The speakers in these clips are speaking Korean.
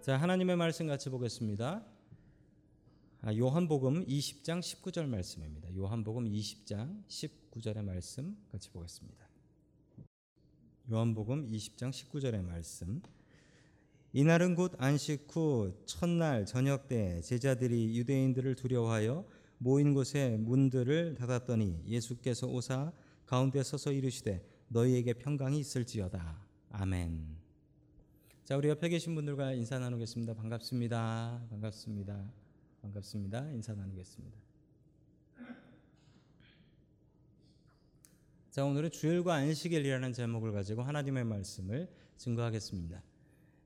자, 하나님의 말씀 같이 보겠습니다. 아, 요한복음 20장 19절 말씀입니다. 요한복음 20장 19절의 말씀 같이 보겠습니다. 요한복음 20장 19절의 말씀. 이날은 곧 안식 후 첫날 저녁 때 제자들이 유대인들을 두려워하여 모인 곳에 문들을 닫았더니 예수께서 오사 가운데 서서 이르시되 너희에게 평강이 있을지어다. 아멘. 자, 우리 옆에 계신 분들과 인사 나누겠습니다. 반갑습니다. 반갑습니다. 반갑습니다. 인사 나누겠습니다. 자, 오늘은 주일과 안식일이라는 제목을 가지고 하나님의 말씀을 증거하겠습니다.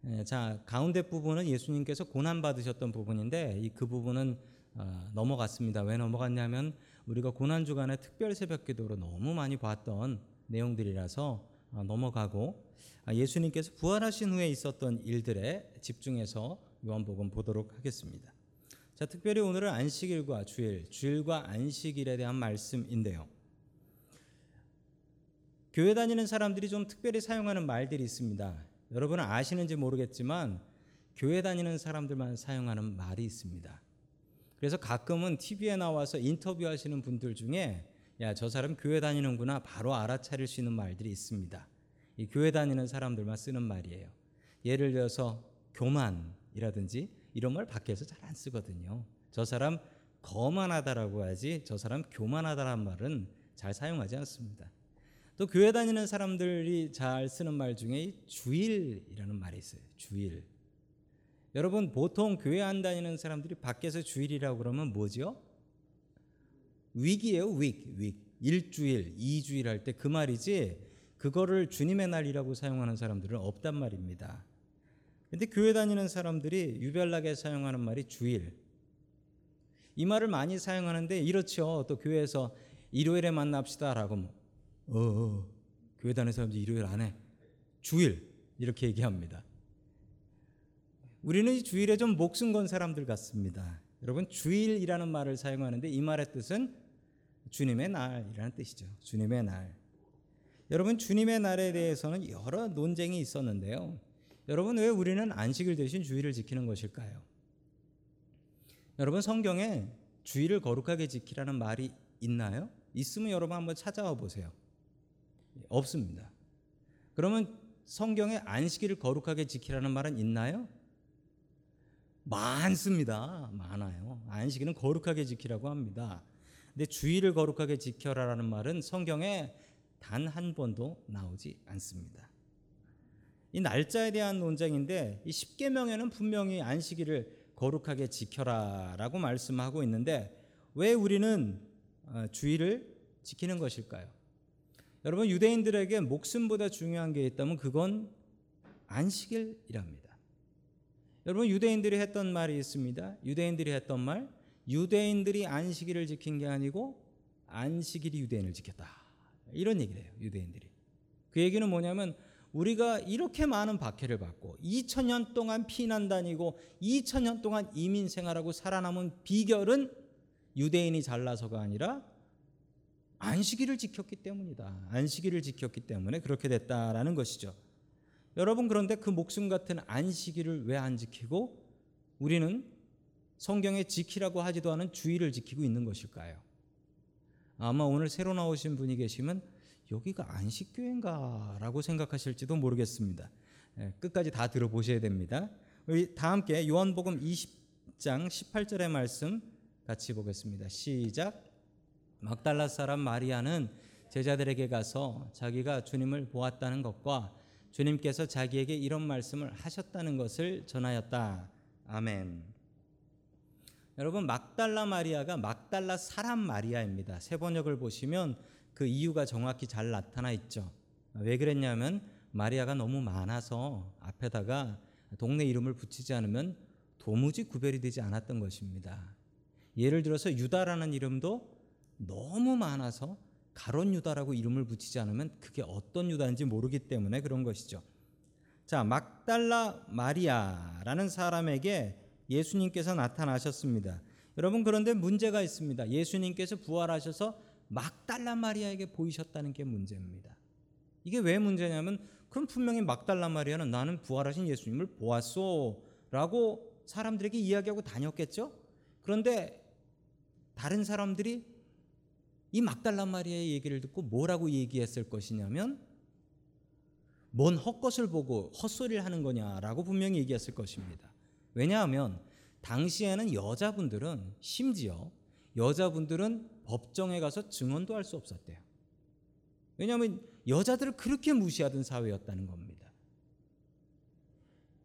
에, 자, 가운데 부분은 예수님께서 고난 받으셨던 부분인데 이 그 부분은 어, 넘어갔습니다. 왜 넘어갔냐면 우리가 고난 주간에 특별 새벽 기도로 너무 많이 봤던 내용들이라서 어, 넘어가고 아, 예수님께서 부활하신 후에 있었던 일들에 집중해서 요한복음 보도록 하겠습니다. 자, 특별히 오늘은 안식일과 주일, 주일과 안식일에 대한 말씀인데요. 교회 다니는 사람들이 좀 특별히 사용하는 말들이 있습니다. 여러분은 아시는지 모르겠지만 교회 다니는 사람들만 사용하는 말이 있습니다. 그래서 가끔은 TV에 나와서 인터뷰하시는 분들 중에 야, 저 사람 교회 다니는구나 바로 알아차릴 수 있는 말들이 있습니다. 이 교회 다니는 사람들만 쓰는 말이에요. 예를 들어서 교만이라든지 이런 말 밖에서 잘 안 쓰거든요. 저 사람 거만하다라고 하지 저 사람 교만하다란 말은 잘 사용하지 않습니다. 또 교회 다니는 사람들이 잘 쓰는 말 중에 이 주일이라는 말이 있어요. 주일. 여러분 보통 교회 안 다니는 사람들이 밖에서 주일이라고 그러면 뭐죠? 위기예요, 윅, 윅. 일주일, 이주일 할 때 그 말이지 그거를 주님의 날이라고 사용하는 사람들은 없단 말입니다. 근데 교회 다니는 사람들이 유별나게 사용하는 말이 주일. 이 말을 많이 사용하는데 이렇죠. 또 교회에서 일요일에 만납시다라고 뭐, 어, 어, 교회 다니는 사람들 일요일 안 해. 주일 이렇게 얘기합니다. 우리는 이 주일에 좀 목숨 건 사람들 같습니다. 여러분 주일이라는 말을 사용하는데 이 말의 뜻은 주님의 날이라는 뜻이죠. 주님의 날. 여러분 주님의 날에 대해서는 여러 논쟁이 있었는데요. 여러분 왜 우리는 안식일 대신 주일을 지키는 것일까요? 여러분 성경에 주일을 거룩하게 지키라는 말이 있나요? 있으면 여러분 한번 찾아와 보세요. 없습니다. 그러면 성경에 안식일을 거룩하게 지키라는 말은 있나요? 많습니다. 많아요. 안식일은 거룩하게 지키라고 합니다. 근데 주일을 거룩하게 지켜라라는 말은 성경에 단 한 번도 나오지 않습니다. 이 날짜에 대한 논쟁인데 이 십계명에는 분명히 안식일을 거룩하게 지켜라라고 말씀하고 있는데 왜 우리는 어, 주일을 지키는 것일까요? 여러분 유대인들에게 목숨보다 중요한 게 있다면 그건 안식일이랍니다. 여러분 유대인들이 했던 말이 있습니다. 유대인들이 했던 말 유대인들이 안식일을 지킨 게 아니고 안식일이 유대인을 지켰다. 이런 얘기를 해요. 유대인들이. 그 얘기는 뭐냐면 우리가 이렇게 많은 박해를 받고 2000년 동안 피난 다니고 2000년 동안 이민 생활하고 살아남은 비결은 유대인이 잘나서가 아니라 안식일을 지켰기 때문이다. 안식일을 지켰기 때문에 그렇게 됐다라는 것이죠. 여러분 그런데 그 목숨 같은 안식일을 왜 안 지키고 우리는 성경에 지키라고 하지도 않은 주의를 지키고 있는 것일까요? 아마 오늘 새로 나오신 분이 계시면 여기가 안식교회인가라고 생각하실지도 모르겠습니다. 예, 끝까지 다 들어보셔야 됩니다. 우리 다 함께 요한복음 20장 18절의 말씀 같이 보겠습니다. 시작. 막달라 사람 마리아는 제자들에게 가서 자기가 주님을 보았다는 것과 주님께서 자기에게 이런 말씀을 하셨다는 것을 전하였다. 아멘. 여러분 막달라 마리아가 막달라 사람 마리아입니다. 세 번역을 보시면 그 이유가 정확히 잘 나타나 있죠. 왜 그랬냐면 마리아가 너무 많아서 앞에다가 동네 이름을 붙이지 않으면 도무지 구별이 되지 않았던 것입니다. 예를 들어서 유다라는 이름도 너무 많아서 가론 유다라고 이름을 붙이지 않으면 그게 어떤 유다인지 모르기 때문에 그런 것이죠. 자, 막달라 마리아라는 사람에게 예수님께서 나타나셨습니다. 여러분 그런데 문제가 있습니다. 예수님께서 부활하셔서 막달라 마리아에게 보이셨다는 게 문제입니다. 이게 왜 문제냐면 그럼 분명히 막달라 마리아는 나는 부활하신 예수님을 보았소 라고 사람들에게 이야기하고 다녔겠죠? 그런데 다른 사람들이 이 막달라 마리아의 얘기를 듣고 뭐라고 얘기했을 것이냐면 뭔 헛것을 보고 헛소리를 하는 거냐라고 분명히 얘기했을 것입니다. 왜냐하면 당시에는 여자분들은 심지어 여자분들은 법정에 가서 증언도 할 수 없었대요. 왜냐하면 여자들을 그렇게 무시하던 사회였다는 겁니다.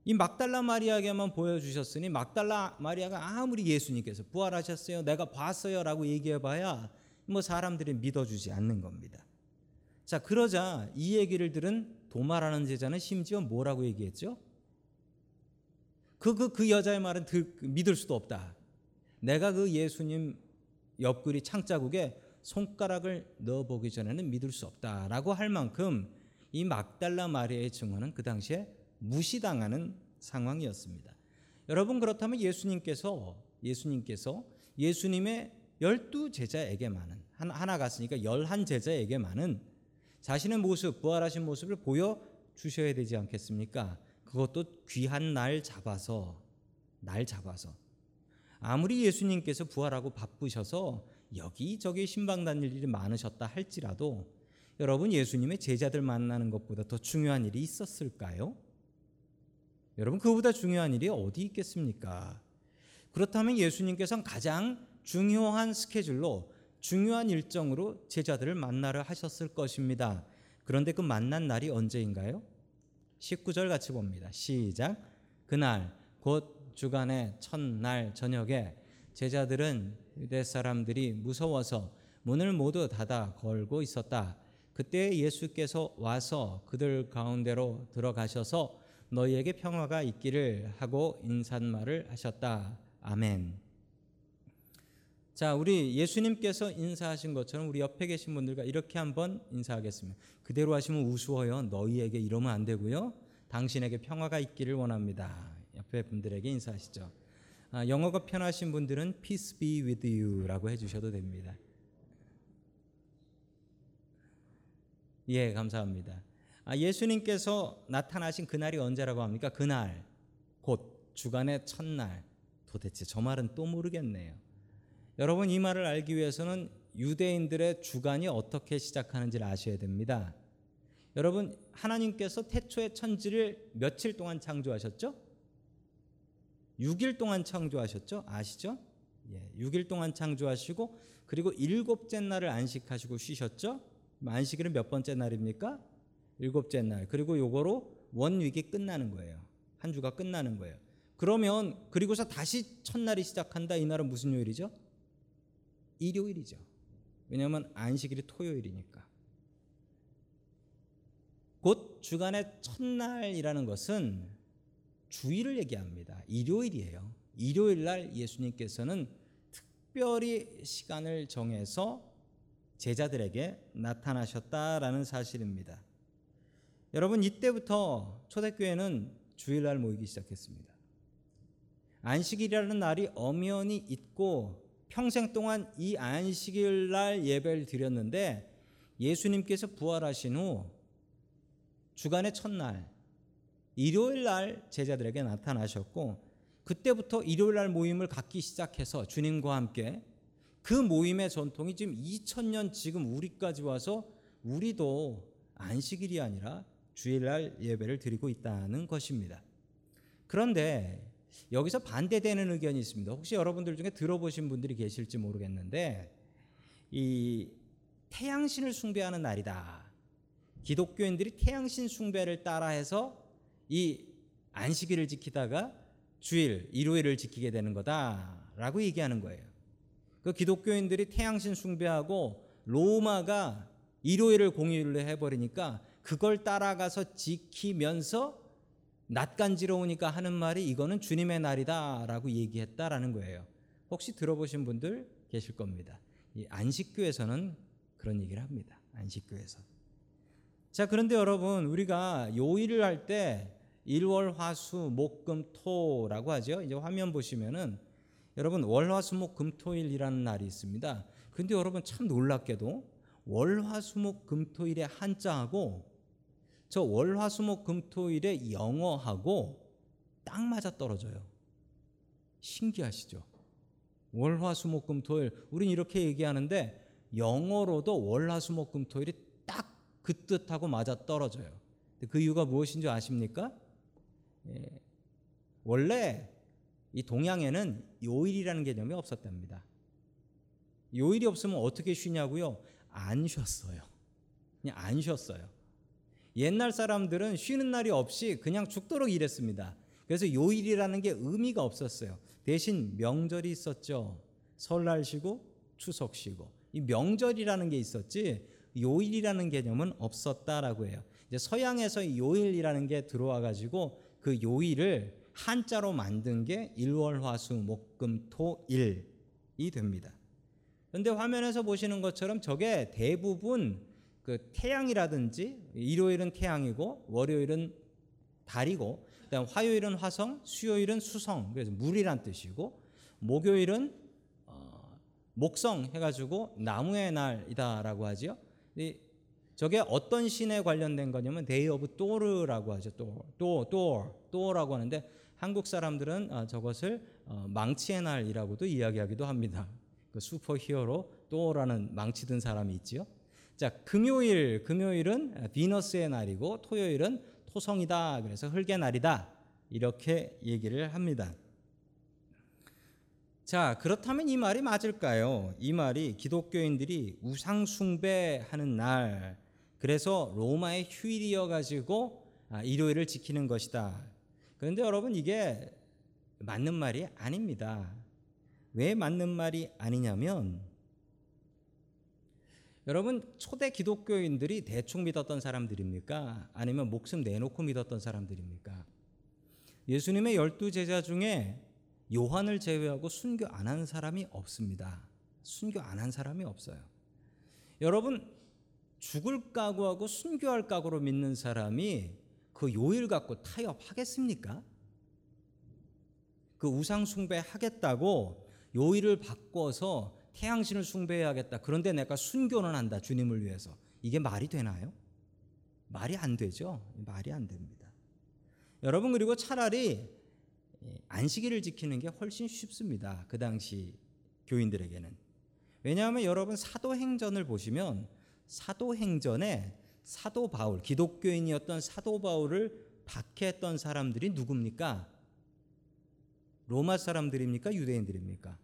이 막달라 마리아에게만 보여주셨으니 막달라 마리아가 아무리 예수님께서 부활하셨어요, 내가 봤어요라고 얘기해봐야 뭐 사람들이 믿어주지 않는 겁니다. 자 그러자 이 얘기를 들은 도마라는 제자는 심지어 뭐라고 얘기했죠? 그 그 그 여자의 말은 들, 믿을 수도 없다. 내가 그 예수님 옆구리 창자국에 손가락을 넣어보기 전에는 믿을 수 없다라고 할 만큼 이 막달라 마리아의 증언은 그 당시에 무시당하는 상황이었습니다. 여러분 그렇다면 예수님께서 예수님께서 예수님의 열두 제자에게만은 하나 갔으니까 열한 제자에게만은 자신의 모습 부활하신 모습을 보여 주셔야 되지 않겠습니까? 그것도 귀한 날 잡아서 날 잡아서 아무리 예수님께서 부활하고 바쁘셔서 여기저기 신방 다닐 일이 많으셨다 할지라도 여러분 예수님의 제자들 만나는 것보다 더 중요한 일이 있었을까요? 여러분 그보다 중요한 일이 어디 있겠습니까? 그렇다면 예수님께서는 가장 중요한 스케줄로 중요한 일정으로 제자들을 만나려 하셨을 것입니다. 그런데 그 만난 날이 언제인가요? 19절 같이 봅니다. 시작. 그날 곧 주간의 첫날 저녁에 제자들은 유대 사람들이 무서워서 문을 모두 닫아 걸고 있었다. 그때 예수께서 와서 그들 가운데로 들어가셔서 너희에게 평화가 있기를 하고 인사말을 하셨다. 아멘. 자, 우리 예수님께서 인사하신 것처럼 우리 옆에 계신 분들과 이렇게 한번 인사하겠습니다. 그대로 하시면 우스워요. 너희에게 이러면 안 되고요. 당신에게 평화가 있기를 원합니다. 옆에 분들에게 인사하시죠. 아, 영어가 편하신 분들은 peace be with you라고 해주셔도 됩니다. 예, 감사합니다. 아, 예수님께서 나타나신 그날이 언제라고 합니까? 그날, 곧 주간의 첫날. 도대체 저 말은 또 모르겠네요. 여러분 이 말을 알기 위해서는 유대인들의 주간이 어떻게 시작하는지를 아셔야 됩니다. 여러분 하나님께서 태초의 천지를 며칠 동안 창조하셨죠? 6일 동안 창조하셨죠? 아시죠? 예, 6일 동안 창조하시고 그리고 일곱째 날을 안식하시고 쉬셨죠? 안식일은 몇 번째 날입니까? 일곱째 날. 그리고 요거로 원위기 끝나는 거예요. 한 주가 끝나는 거예요. 그러면 그리고서 다시 첫날이 시작한다. 이 날은 무슨 요일이죠? 일요일이죠. 왜냐하면 안식일이 토요일이니까. 곧 주간의 첫날이라는 것은 주일을 얘기합니다. 일요일이에요. 일요일 날 예수님께서는 특별히 시간을 정해서 제자들에게 나타나셨다라는 사실입니다. 여러분 이때부터 초대교회는 주일날 모이기 시작했습니다. 안식일이라는 날이 엄연히 있고 평생 동안 이 안식일 날 예배를 드렸는데 예수님께서 부활하신 후 주간의 첫날 일요일 날 제자들에게 나타나셨고 그때부터 일요일 날 모임을 갖기 시작해서 주님과 함께 그 모임의 전통이 지금 2000년 지금 우리까지 와서 우리도 안식일이 아니라 주일날 예배를 드리고 있다는 것입니다. 그런데 여기서 반대되는 의견이 있습니다. 혹시 여러분들 중에 들어보신 분들이 계실지 모르겠는데 이 태양신을 숭배하는 날이다. 기독교인들이 태양신 숭배를 따라해서 이 안식일을 지키다가 주일, 일요일을 지키게 되는 거다라고 얘기하는 거예요. 그 기독교인들이 태양신 숭배하고 로마가 일요일을 공휴일로 해버리니까 그걸 따라가서 지키면서 낯간지러우니까 하는 말이 이거는 주님의 날이다라고 얘기했다라는 거예요. 혹시 들어보신 분들 계실 겁니다. 이 안식교에서는 그런 얘기를 합니다. 안식교에서. 자, 그런데 여러분, 우리가 요일을 할 때 일월 화수 목금 토라고 하죠. 이제 화면 보시면은 여러분 월화수목 금토일이라는 날이 있습니다. 근데 여러분 참 놀랍게도 월화수목 금토일의 한자하고 저 월화수목 금토일의 영어하고 딱 맞아 떨어져요. 신기하시죠? 월화수목금토일 우린 이렇게 얘기하는데 영어로도 월화수목금토일이 딱 그 뜻하고 맞아 떨어져요. 그 이유가 무엇인 줄 아십니까? 예, 원래 이 동양에는 요일이라는 개념이 없었답니다. 요일이 없으면 어떻게 쉬냐고요? 안 쉬었어요. 그냥 안 쉬었어요. 옛날 사람들은 쉬는 날이 없이 그냥 죽도록 일했습니다. 그래서 요일이라는 게 의미가 없었어요. 대신 명절이 있었죠. 설날 쉬고 추석 쉬고. 이 명절이라는 게 있었지 요일이라는 개념은 없었다라고 해요. 이제 서양에서 이 요일이라는 게 들어와 가지고 그 요일을 한자로 만든 게 일월화수 목금토일이 됩니다. 그런데 화면에서 보시는 것처럼 저게 대부분 그 태양이라든지 일요일은 태양이고 월요일은 달이고 그다음 화요일은 화성, 수요일은 수성 그래서 물이란 뜻이고 목요일은 어, 목성 해가지고 나무의 날이다라고 하지요. 이 저게 어떤 신에 관련된 거냐면 day of Thor라고 하죠. 또, 또, 또, 또라고 하는데 한국 사람들은 어, 저것을 어, 망치의 날이라고도 이야기하기도 합니다. 그 슈퍼 히어로 또라는 망치 든 사람이 있지요. 자, 금요일, 금요일은 비너스의 날이고 토요일은 토성이다. 그래서 흙의 날이다. 이렇게 얘기를 합니다. 자, 그렇다면 이 말이 맞을까요? 이 말이 기독교인들이 우상 숭배하는 날, 그래서 로마의 휴일이어 가지고 아, 일요일을 지키는 것이다. 그런데 여러분 이게 맞는 말이 아닙니다. 왜 맞는 말이 아니냐면 여러분 초대 기독교인들이 대충 믿었던 사람들입니까? 아니면 목숨 내놓고 믿었던 사람들입니까? 예수님의 열두 제자 중에 요한을 제외하고 순교 안 한 사람이 없습니다. 순교 안 한 사람이 없어요. 여러분 죽을 각오하고 순교할 각오로 믿는 사람이 그 요일 갖고 타협하겠습니까? 그 우상 숭배 하겠다고 요일을 바꿔서 태양신을 숭배해야겠다. 그런데 내가 순교는 한다. 주님을 위해서. 이게 말이 되나요? 말이 안 되죠. 말이 안 됩니다. 여러분 그리고 차라리 안식일을 지키는 게 훨씬 쉽습니다. 그 당시 교인들에게는. 왜냐하면 여러분 사도행전을 보시면 사도행전에 사도 바울, 기독교인이었던 사도 바울을 박해했던 사람들이 누굽니까? 로마 사람들입니까? 유대인들입니까?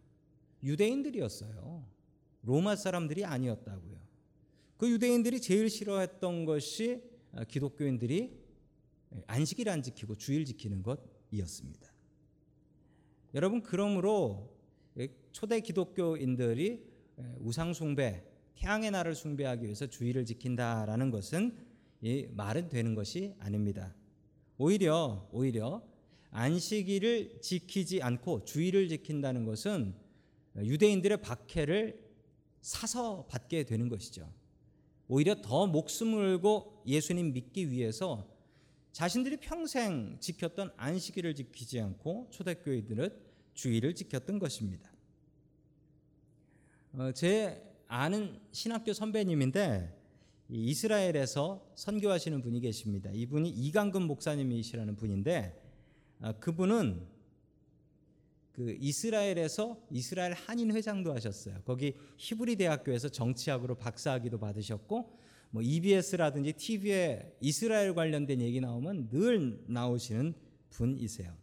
유대인들이었어요. 로마 사람들이 아니었다고요. 그 유대인들이 제일 싫어했던 것이 기독교인들이 안식일 안 지키고 주일 지키는 것이었습니다. 여러분 그러므로 초대 기독교인들이 우상 숭배, 태양의 날을 숭배하기 위해서 주일을 지킨다라는 것은 이 말은 되는 것이 아닙니다. 오히려 오히려 안식일을 지키지 않고 주일을 지킨다는 것은 유대인들의 박해를 사서 받게 되는 것이죠. 오히려 더 목숨을 걸고 예수님 믿기 위해서 자신들이 평생 지켰던 안식일을 지키지 않고 초대교회들은 주일을 지켰던 것입니다. 어, 제 아는 신학교 선배님인데 이스라엘에서 선교하시는 분이 계십니다. 이분이 이강근 목사님이시라는 분인데 아, 그분은 그 이스라엘에서 이스라엘 한인 회장도 하셨어요. 거기 히브리 대학교에서 정치학으로 박사학위도 받으셨고 뭐 EBS라든지 TV에 이스라엘 관련된 얘기 나오면 늘 나오시는 분이세요.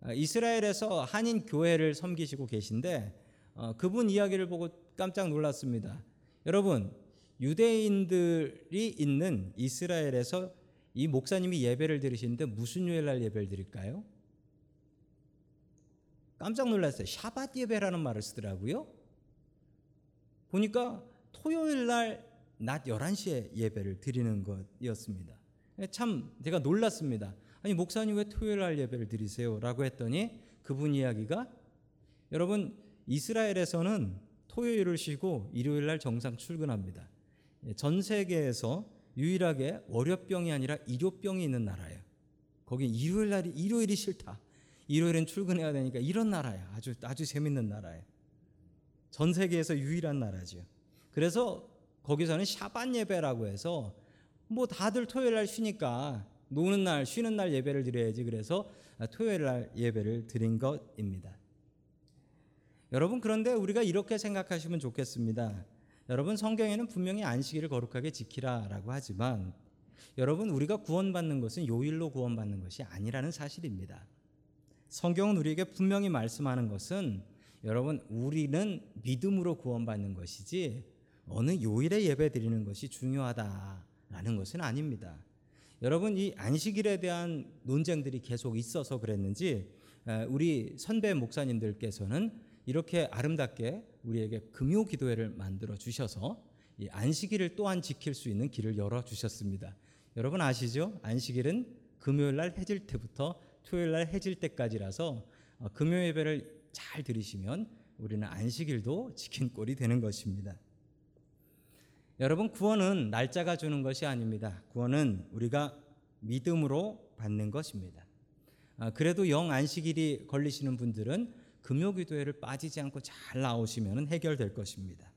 아, 이스라엘에서 한인 교회를 섬기시고 계신데 어, 그분 이야기를 보고 깜짝 놀랐습니다. 여러분 유대인들이 있는 이스라엘에서 이 목사님이 예배를 드리시는데 무슨 요일날 예배를 드릴까요? 깜짝 놀랐어요. 샤밧 예배라는 말을 쓰더라고요. 보니까 토요일 날 낮 11시에 예배를 드리는 것이었습니다. 참 제가 놀랐습니다. 아니 목사님 왜 토요일 날 예배를 드리세요? 라고 했더니 그분 이야기가 여러분 이스라엘에서는 토요일을 쉬고 일요일 날 정상 출근합니다. 전 세계에서 유일하게 월요병이 아니라 일요병이 있는 나라예요. 거기 일요일 날이 일요일이 싫다. 일요일엔 출근해야 되니까 이런 나라야. 아주 아주 재밌는 나라예요. 전 세계에서 유일한 나라죠. 그래서 거기서는 샤반 예배라고 해서 뭐 다들 토요일 날 쉬니까 노는 날, 쉬는 날 예배를 드려야지. 그래서 토요일 날 예배를 드린 것입니다. 여러분 그런데 우리가 이렇게 생각하시면 좋겠습니다. 여러분 성경에는 분명히 안식일을 거룩하게 지키라라고 하지만 여러분 우리가 구원받는 것은 요일로 구원받는 것이 아니라는 사실입니다. 성경은 우리에게 분명히 말씀하는 것은 여러분 우리는 믿음으로 구원받는 것이지 어느 요일에 예배 드리는 것이 중요하다라는 것은 아닙니다. 여러분 이 안식일에 대한 논쟁들이 계속 있어서 그랬는지 우리 선배 목사님들께서는 이렇게 아름답게 우리에게 금요 기도회를 만들어 주셔서 이 안식일을 또한 지킬 수 있는 길을 열어 주셨습니다. 여러분 아시죠? 안식일은 금요일 날 해질 때부터 토요일 날 해질 때까지라서 어, 금요 예배를 잘 들으시면 우리는 안식일도 지킨 꼴이 되는 것입니다. 여러분 구원은 날짜가 주는 것이 아닙니다. 구원은 우리가 믿음으로 받는 것입니다. 아, 그래도 영 안식일이 걸리시는 분들은 금요 기도회를 빠지지 않고 잘 나오시면 해결될 것입니다.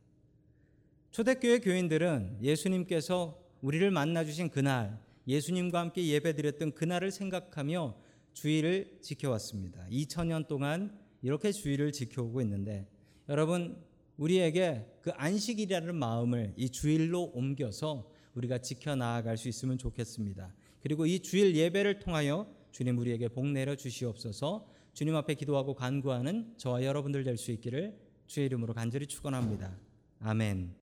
초대교회 교인들은 예수님께서 우리를 만나 주신 그날, 예수님과 함께 예배드렸던 그날을 생각하며 주의를 지켜왔습니다. 2000년 동안 이렇게 주의를 지켜오고 있는데 여러분 우리에게 그 안식일이라는 마음을 이 주일로 옮겨서 우리가 지켜 나아갈 수 있으면 좋겠습니다. 그리고 이 주일 예배를 통하여 주님 우리에게 복 내려 주시옵소서. 주님 앞에 기도하고 간구하는 저와 여러분들 될 수 있기를 주의 이름으로 간절히 축원합니다. 아멘.